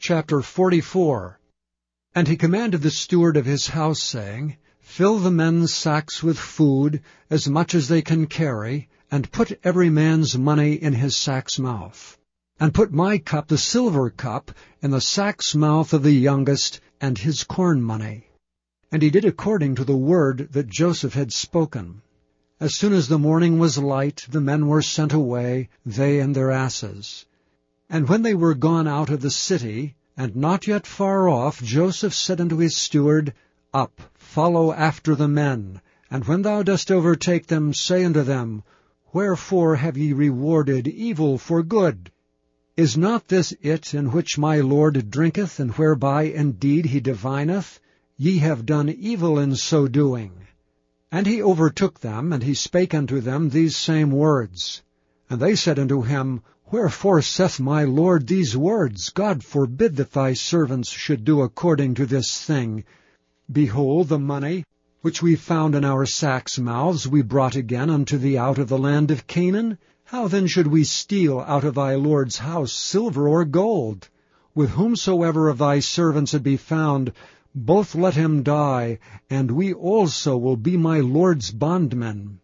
Chapter 44 And he commanded the steward of his house, saying, Fill the men's sacks with food, as much as they can carry, and put every man's money in his sack's mouth. And put my cup, the silver cup, in the sack's mouth of the youngest, and his corn money. And he did according to the word that Joseph had spoken. As soon as the morning was light, the men were sent away, they and their asses. And when they were gone out of the city, and not yet far off, Joseph said unto his steward, Up, follow after the men, and when thou dost overtake them, say unto them, Wherefore have ye rewarded evil for good? Is not this it in which my Lord drinketh, and whereby indeed he divineth? Ye have done evil in so doing. And he overtook them, and he spake unto them these same words. And they said unto him, Wherefore saith my Lord these words? God forbid that thy servants should do according to this thing. Behold, the money which we found in our sacks' mouths we brought again unto thee out of the land of Canaan. How then should we steal out of thy Lord's house silver or gold? With whomsoever of thy servants it be found, both let him die, and we also will be my Lord's bondmen.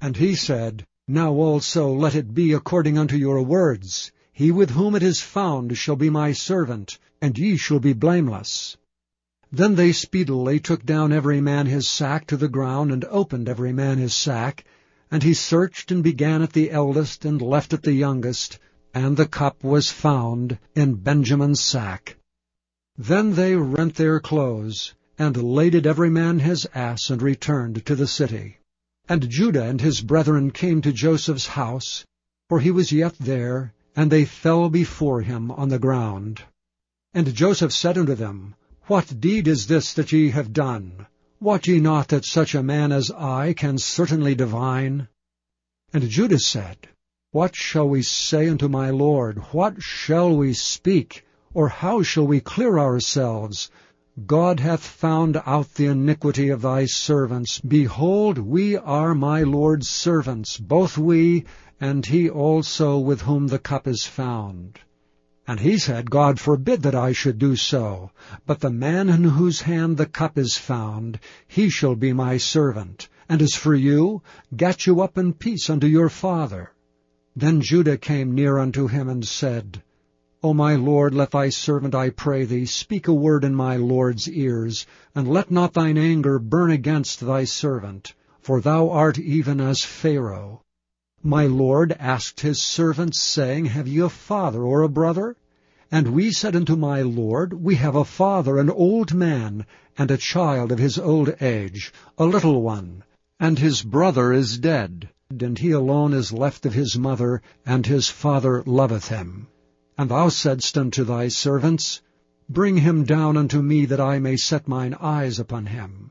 And he said, now also let it be according unto your words. He with whom it is found shall be my servant, and ye shall be blameless. Then they speedily took down every man his sack to the ground, and opened every man his sack. And he searched, and began at the eldest, and left at the youngest, and the cup was found in Benjamin's sack. Then they rent their clothes, and laded every man his ass, and returned to the city. And Judah and his brethren came to Joseph's house, for he was yet there, and they fell before him on the ground. And Joseph said unto them, What deed is this that ye have done? Wot ye not that such a man as I can certainly divine? And Judah said, What shall we say unto my Lord? What shall we speak? Or how shall we clear ourselves? God hath found out the iniquity of thy servants. Behold, we are my Lord's servants, both we, and he also with whom the cup is found. And he said, God forbid that I should do so. But the man in whose hand the cup is found, he shall be my servant. And as for you, get you up in peace unto your father. Then Judah came near unto him and said, O my Lord, let thy servant, I pray thee, speak a word in my Lord's ears, and let not thine anger burn against thy servant, for thou art even as Pharaoh. My Lord asked his servants, saying, Have ye a father or a brother? And we said unto my Lord, We have a father, an old man, and a child of his old age, a little one, and his brother is dead, and he alone is left of his mother, and his father loveth him. And thou saidst unto thy servants, Bring him down unto me, that I may set mine eyes upon him.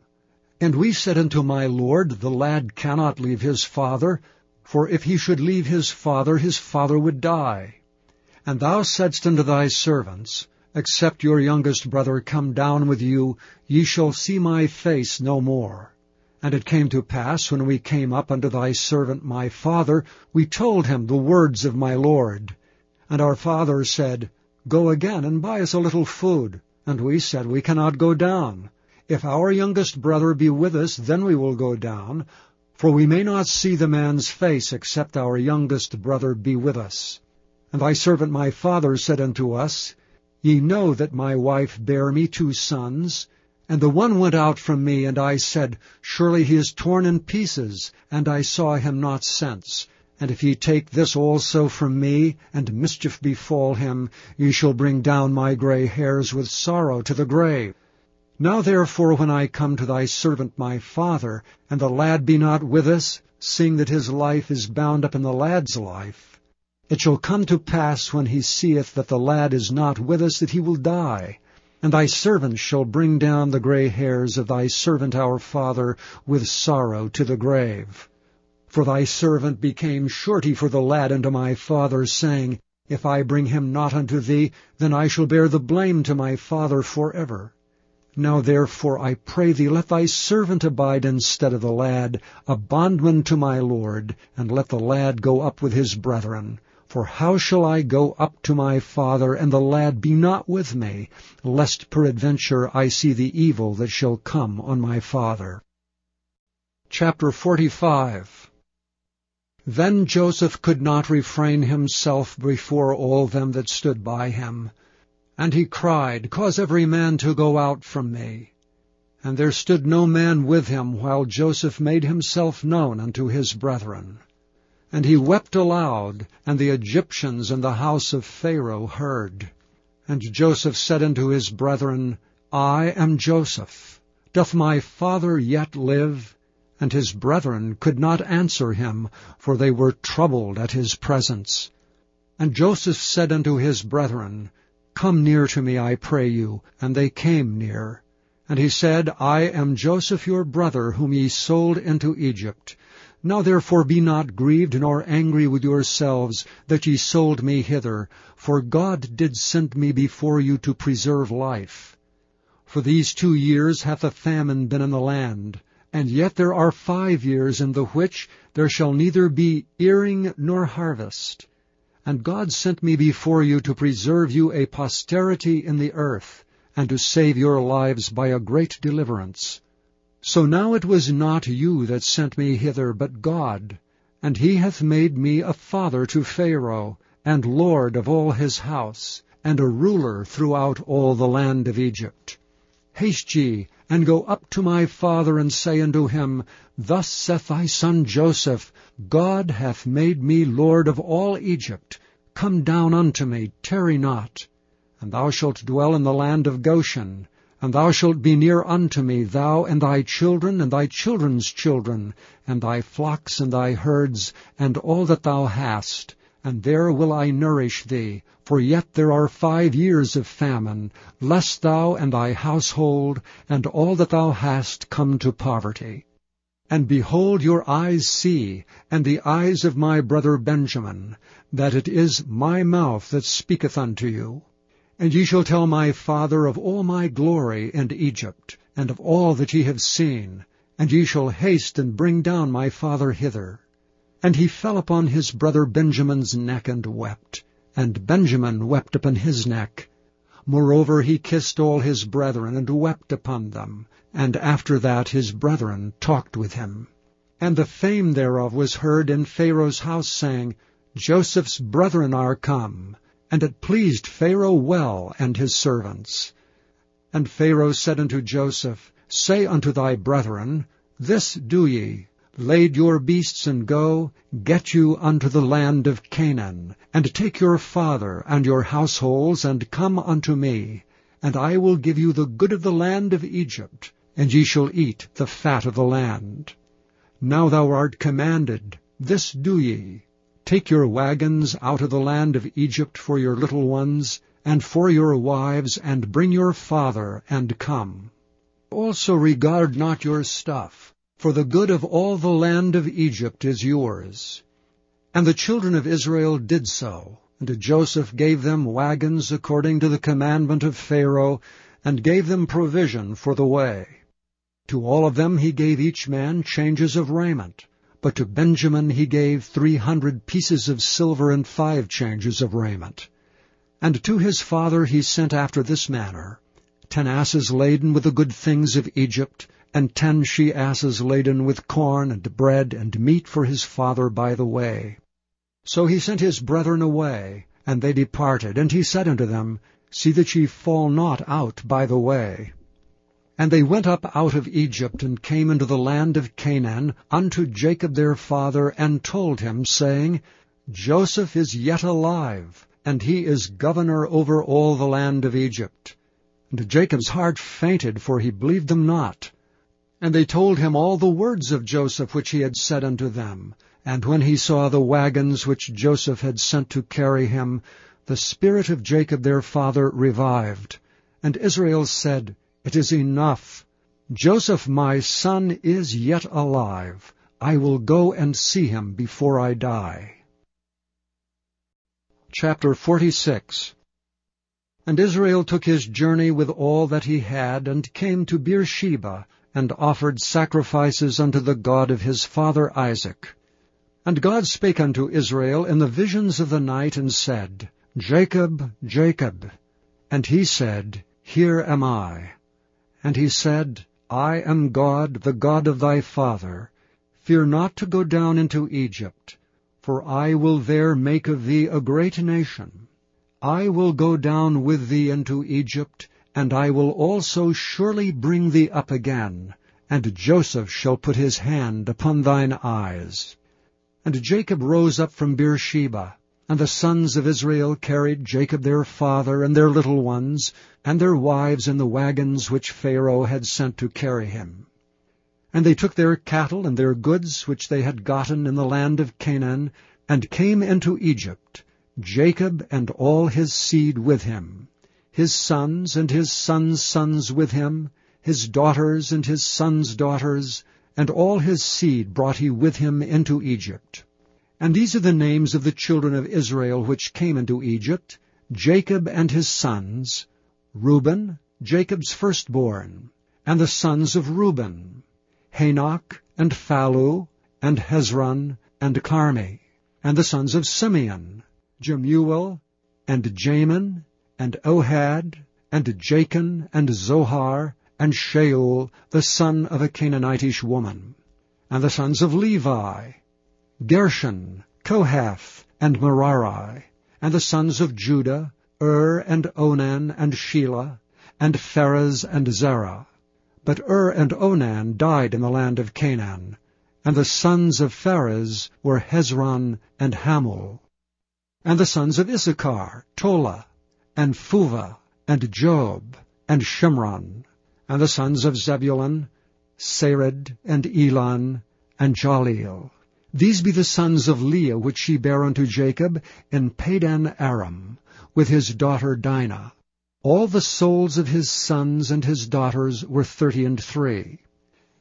And we said unto my Lord, The lad cannot leave his father, for if he should leave his father, his father would die. And thou saidst unto thy servants, Except your youngest brother come down with you, ye shall see my face no more. And it came to pass, when we came up unto thy servant my father, we told him the words of my Lord. And our father said, Go again and buy us a little food. And we said, We cannot go down. If our youngest brother be with us, then we will go down, for we may not see the man's face, except our youngest brother be with us. And thy servant my father said unto us, Ye know that my wife bare me two sons, and the one went out from me, and I said, Surely he is torn in pieces, and I saw him not since. And if ye take this also from me, and mischief befall him, ye shall bring down my grey hairs with sorrow to the grave. Now therefore when I come to thy servant my father, and the lad be not with us, seeing that his life is bound up in the lad's life, it shall come to pass when he seeth that the lad is not with us, that he will die. And thy servant shall bring down the grey hairs of thy servant our father with sorrow to the grave. For thy servant became surety for the lad unto my father, saying, If I bring him not unto thee, then I shall bear the blame to my father for ever. Now therefore I pray thee, let thy servant abide instead of the lad, a bondman to my lord, and let the lad go up with his brethren. For how shall I go up to my father, and the lad be not with me, lest peradventure I see the evil that shall come on my father? Chapter 45 Then Joseph could not refrain himself before all them that stood by him. And he cried, Cause every man to go out from me. And there stood no man with him, while Joseph made himself known unto his brethren. And he wept aloud, and the Egyptians in the house of Pharaoh heard. And Joseph said unto his brethren, I am Joseph. Doth my father yet live? And his brethren could not answer him, for they were troubled at his presence. And Joseph said unto his brethren, Come near to me, I pray you. And they came near. And he said, I am Joseph your brother, whom ye sold into Egypt. Now therefore be not grieved nor angry with yourselves that ye sold me hither, for God did send me before you to preserve life. For these two years hath a famine been in the land, and yet there are five years in the which there shall neither be earing nor harvest. And God sent me before you to preserve you a posterity in the earth, and to save your lives by a great deliverance. So now it was not you that sent me hither, but God. And he hath made me a father to Pharaoh, and lord of all his house, and a ruler throughout all the land of Egypt. Haste ye, and go up to my father, and say unto him, Thus saith thy son Joseph, God hath made me lord of all Egypt. Come down unto me, tarry not. And thou shalt dwell in the land of Goshen, and thou shalt be near unto me, thou and thy children, and thy children's children, and thy flocks and thy herds, and all that thou hast. And there will I nourish thee, for yet there are five years of famine, lest thou and thy household, and all that thou hast, come to poverty. And behold, your eyes see, and the eyes of my brother Benjamin, that it is my mouth that speaketh unto you. And ye shall tell my father of all my glory and Egypt, and of all that ye have seen, and ye shall haste and bring down my father hither. And he fell upon his brother Benjamin's neck and wept, and Benjamin wept upon his neck. Moreover he kissed all his brethren, and wept upon them, and after that his brethren talked with him. And the fame thereof was heard in Pharaoh's house, saying, Joseph's brethren are come. And it pleased Pharaoh well and his servants. And Pharaoh said unto Joseph, Say unto thy brethren, This do ye, Lade your beasts and go, get you unto the land of Canaan, and take your father and your households, and come unto me, and I will give you the good of the land of Egypt, and ye shall eat the fat of the land. Now thou art commanded, this do ye, Take your wagons out of the land of Egypt for your little ones, and for your wives, and bring your father, and come. Also regard not your stuff, for the good of all the land of Egypt is yours. And the children of Israel did so, and Joseph gave them wagons according to the commandment of Pharaoh, and gave them provision for the way. To all of them he gave each man changes of raiment. But to Benjamin he gave three hundred pieces of silver and five changes of raiment. And to his father he sent after this manner, ten asses laden with the good things of Egypt, and ten she-asses laden with corn and bread and meat for his father by the way. So he sent his brethren away, and they departed, and he said unto them, See that ye fall not out by the way. And they went up out of Egypt, and came into the land of Canaan, unto Jacob their father, and told him, saying, Joseph is yet alive, and he is governor over all the land of Egypt. And Jacob's heart fainted, for he believed them not. And they told him all the words of Joseph which he had said unto them. And when he saw the wagons which Joseph had sent to carry him, the spirit of Jacob their father revived. And Israel said, it is enough. Joseph my son is yet alive. I will go and see him before I die. Chapter 46 And Israel took his journey with all that he had, and came to Beersheba, and offered sacrifices unto the God of his father Isaac. And God spake unto Israel in the visions of the night, and said, Jacob, Jacob. And he said, Here am I. And he said, I am God, the God of thy father. Fear not to go down into Egypt, for I will there make of thee a great nation. I will go down with thee into Egypt, and I will also surely bring thee up again, and Joseph shall put his hand upon thine eyes. And Jacob rose up from Beersheba, and the sons of Israel carried Jacob their father and their little ones, and their wives in the wagons which Pharaoh had sent to carry him. And they took their cattle and their goods which they had gotten in the land of Canaan, and came into Egypt, Jacob and all his seed with him, his sons and his sons' sons with him, his daughters and his sons' daughters, and all his seed brought he with him into Egypt. And these are the names of the children of Israel which came into Egypt, Jacob and his sons, Reuben, Jacob's firstborn, and the sons of Reuben, Hanoch, and Phallu, and Hezron, and Carmi, and the sons of Simeon, Jemuel, and Jamin, and Ohad, and Jachin, and Zohar, and Shaul, the son of a Canaanitish woman, and the sons of Levi, Gershon, Kohath, and Merari, and the sons of Judah, Ur, and Onan, and Shelah, and Pharez, and Zerah. But Ur and Onan died in the land of Canaan, and the sons of Pharez were Hezron and Hamul. And the sons of Issachar, Tola, and Phuvah, and Job, and Shimron, and the sons of Zebulun, Sered, and Elon, and Jahleel. These be the sons of Leah which she bare unto Jacob in Padan Aram, with his daughter Dinah. All the souls of his sons and his daughters were thirty and three.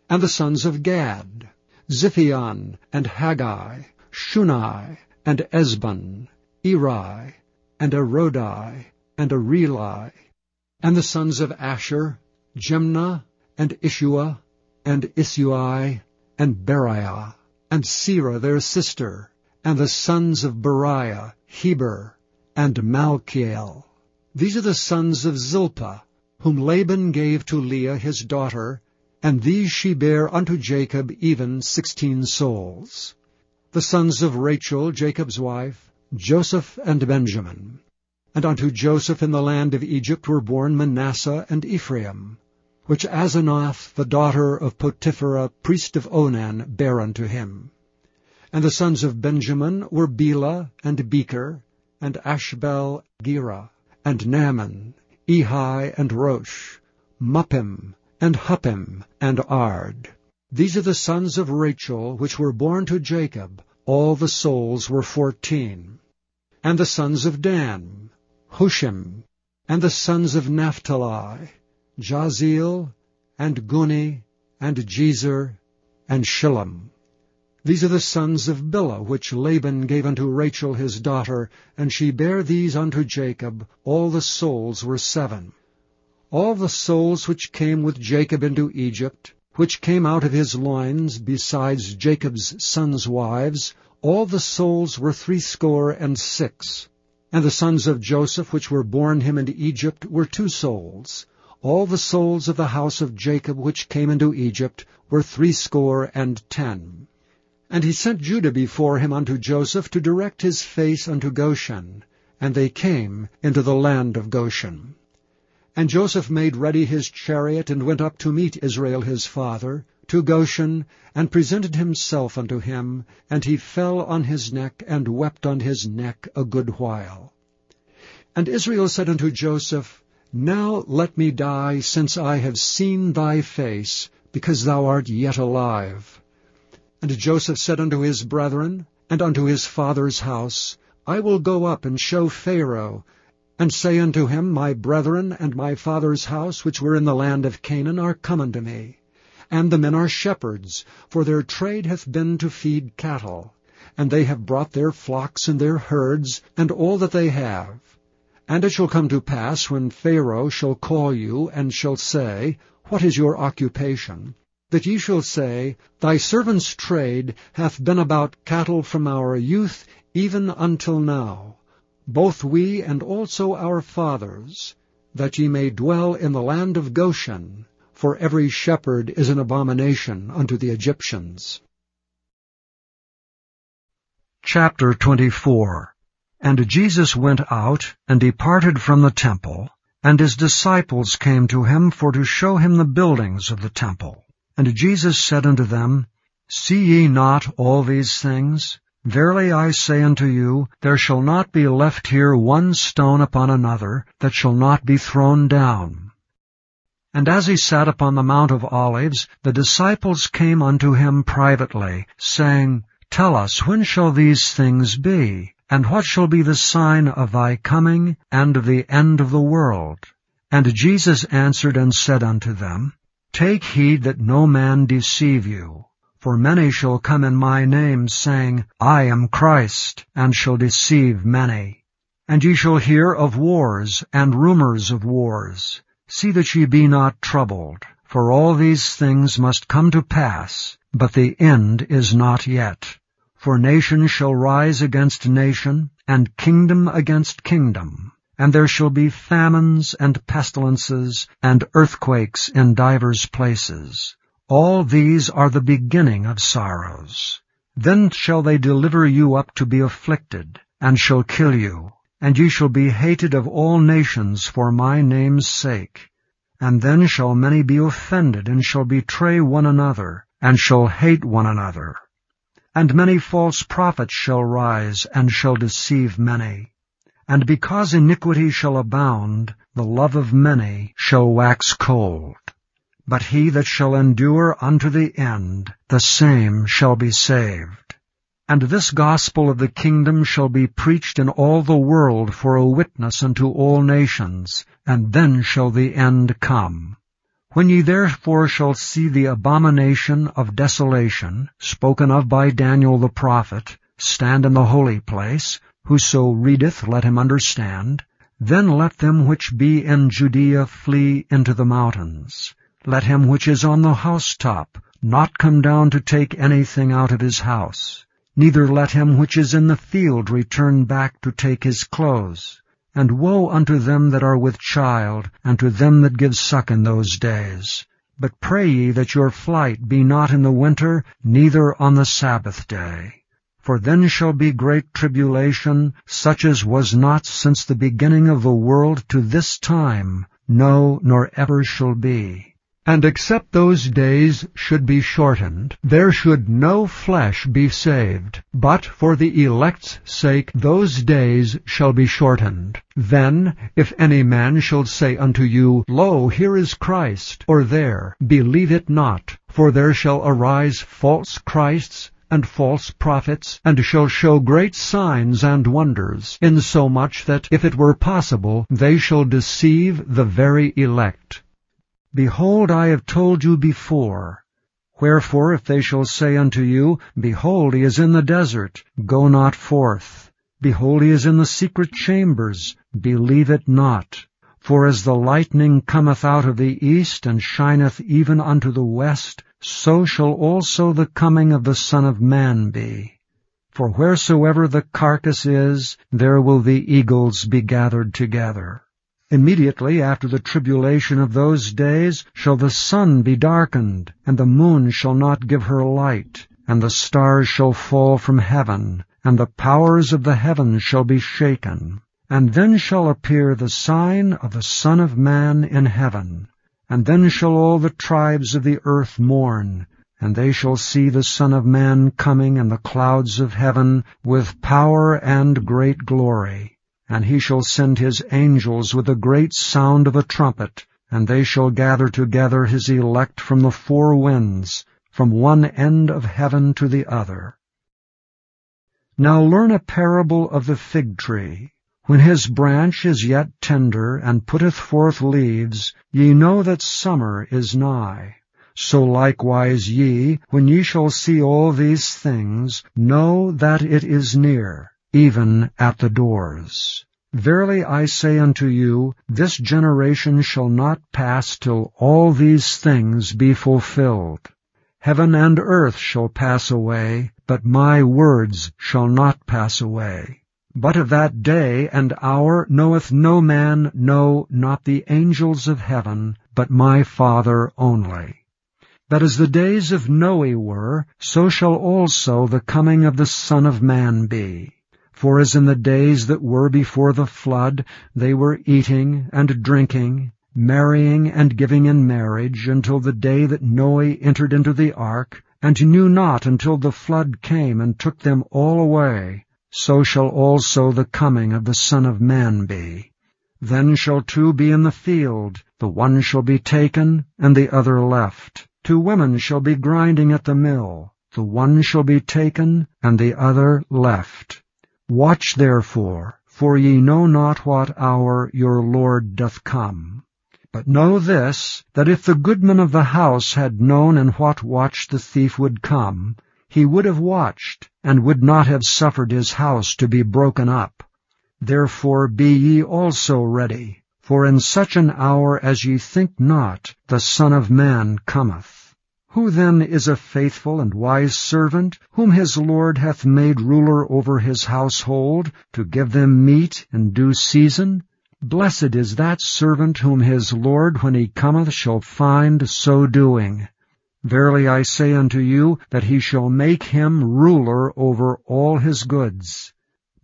And the sons of Gad, Ziphion, and Haggi, Shuni, and Ezbon, Eri, and Arodi, and Areli, and the sons of Asher, Jimnah, and Ishuah, and Isui, and Beriah, and Serah their sister, and the sons of Beriah, Heber, and Malchiel. These are the sons of Zilpah, whom Laban gave to Leah his daughter, and these she bare unto Jacob even sixteen souls. The sons of Rachel, Jacob's wife, Joseph and Benjamin. And unto Joseph in the land of Egypt were born Manasseh and Ephraim, which Asenath the daughter of Potipherah priest of Onan bare unto him. And the sons of Benjamin were Belah and Becher, and Ashbel, Gera, and Naaman, Ehi, and Rosh, Muppim, and Huppim, and Ard. These are the sons of Rachel, which were born to Jacob, all the souls were fourteen. And the sons of Dan, Hushim, and the sons of Naphtali, Jahzeel, and Guni, and Jezer, and Shillem. These are the sons of Bilhah, which Laban gave unto Rachel his daughter, and she bare these unto Jacob. All the souls were seven. All the souls which came with Jacob into Egypt, which came out of his loins, besides Jacob's sons' wives, all the souls were threescore and six. And the sons of Joseph, which were born him into Egypt, were two souls. All the souls of the house of Jacob, which came into Egypt, were threescore and ten. And he sent Judah before him unto Joseph to direct his face unto Goshen. And they came into the land of Goshen. And Joseph made ready his chariot, and went up to meet Israel his father, to Goshen, and presented himself unto him, and he fell on his neck, and wept on his neck a good while. And Israel said unto Joseph, Now let me die, since I have seen thy face, because thou art yet alive. And Joseph said unto his brethren, and unto his father's house, I will go up and show Pharaoh, and say unto him, My brethren and my father's house, which were in the land of Canaan, are come unto me. And the men are shepherds, for their trade hath been to feed cattle. And they have brought their flocks and their herds, and all that they have. And it shall come to pass, when Pharaoh shall call you, and shall say, What is your occupation? that ye shall say, Thy servant's trade hath been about cattle from our youth even until now, both we and also our fathers, that ye may dwell in the land of Goshen, for every shepherd is an abomination unto the Egyptians. Chapter 24 And Jesus went out, and departed from the temple, and his disciples came to him for to show him the buildings of the temple. And Jesus said unto them, See ye not all these things? Verily I say unto you, there shall not be left here one stone upon another that shall not be thrown down. And as he sat upon the Mount of Olives, the disciples came unto him privately, saying, Tell us, when shall these things be? And what shall be the sign of thy coming and of the end of the world? And Jesus answered and said unto them, Take heed that no man deceive you. For many shall come in my name, saying, I am Christ, and shall deceive many. And ye shall hear of wars and rumors of wars. See that ye be not troubled, for all these things must come to pass, but the end is not yet. For nation shall rise against nation, and kingdom against kingdom. And there shall be famines and pestilences and earthquakes in divers places. All these are the beginning of sorrows. Then shall they deliver you up to be afflicted, and shall kill you, and ye shall be hated of all nations for my name's sake. And then shall many be offended, and shall betray one another, and shall hate one another. And many false prophets shall rise, and shall deceive many. And because iniquity shall abound, the love of many shall wax cold. But he that shall endure unto the end, the same shall be saved. And this gospel of the kingdom shall be preached in all the world for a witness unto all nations, and then shall the end come. When ye therefore shall see the abomination of desolation, spoken of by Daniel the prophet, stand in the holy place, whoso readeth let him understand, then let them which be in Judea flee into the mountains. Let him which is on the housetop not come down to take anything out of his house, neither let him which is in the field return back to take his clothes. And woe unto them that are with child, and to them that give suck in those days. But pray ye that your flight be not in the winter, neither on the Sabbath day. For then shall be great tribulation, such as was not since the beginning of the world to this time, no, nor ever shall be. And except those days should be shortened, there should no flesh be saved. But for the elect's sake those days shall be shortened. Then, if any man shall say unto you, Lo, here is Christ, or there, believe it not. For there shall arise false Christs, and false prophets, and shall show great signs and wonders, insomuch that, if it were possible, they shall deceive the very elect. Behold, I have told you before. Wherefore, if they shall say unto you, Behold, he is in the desert, go not forth. Behold, he is in the secret chambers, believe it not. For as the lightning cometh out of the east, and shineth even unto the west, so shall also the coming of the Son of Man be. For wheresoever the carcass is, there will the eagles be gathered together. Immediately after the tribulation of those days shall the sun be darkened, and the moon shall not give her light, and the stars shall fall from heaven, and the powers of the heavens shall be shaken. And then shall appear the sign of the Son of Man in heaven. And then shall all the tribes of the earth mourn, and they shall see the Son of Man coming in the clouds of heaven with power and great glory. And he shall send his angels with a great sound of a trumpet, and they shall gather together his elect from the four winds, from one end of heaven to the other. Now learn a parable of the fig tree. When his branch is yet tender, and putteth forth leaves, ye know that summer is nigh. So likewise ye, when ye shall see all these things, know that it is near, even at the doors. Verily I say unto you, this generation shall not pass till all these things be fulfilled. Heaven and earth shall pass away, but my words shall not pass away. But of that day and hour knoweth no man, no, not the angels of heaven, but my Father only. That as the days of Noe were, so shall also the coming of the Son of Man be. For as in the days that were before the flood, they were eating and drinking, marrying and giving in marriage, until the day that Noe entered into the ark, and knew not until the flood came and took them all away, so shall also the coming of the Son of Man be. Then shall two be in the field, the one shall be taken, and the other left. Two women shall be grinding at the mill, the one shall be taken, and the other left. Watch therefore, for ye know not what hour your Lord doth come. But know this, that if the goodman of the house had known in what watch the thief would come, he would have watched, and would not have suffered his house to be broken up. Therefore be ye also ready, for in such an hour as ye think not, the Son of Man cometh. Who then is a faithful and wise servant, whom his Lord hath made ruler over his household, to give them meat in due season? Blessed is that servant whom his Lord when he cometh shall find so doing. Verily I say unto you, that he shall make him ruler over all his goods.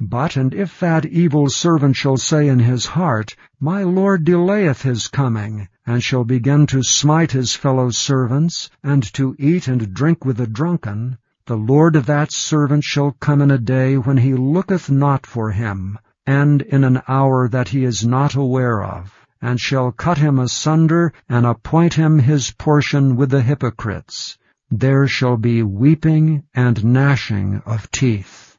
But, and if that evil servant shall say in his heart, My Lord delayeth his coming, and shall begin to smite his fellow servants, and to eat and drink with the drunken, the Lord of that servant shall come in a day when he looketh not for him, and in an hour that he is not aware of and shall cut him asunder, and appoint him his portion with the hypocrites. There shall be weeping and gnashing of teeth.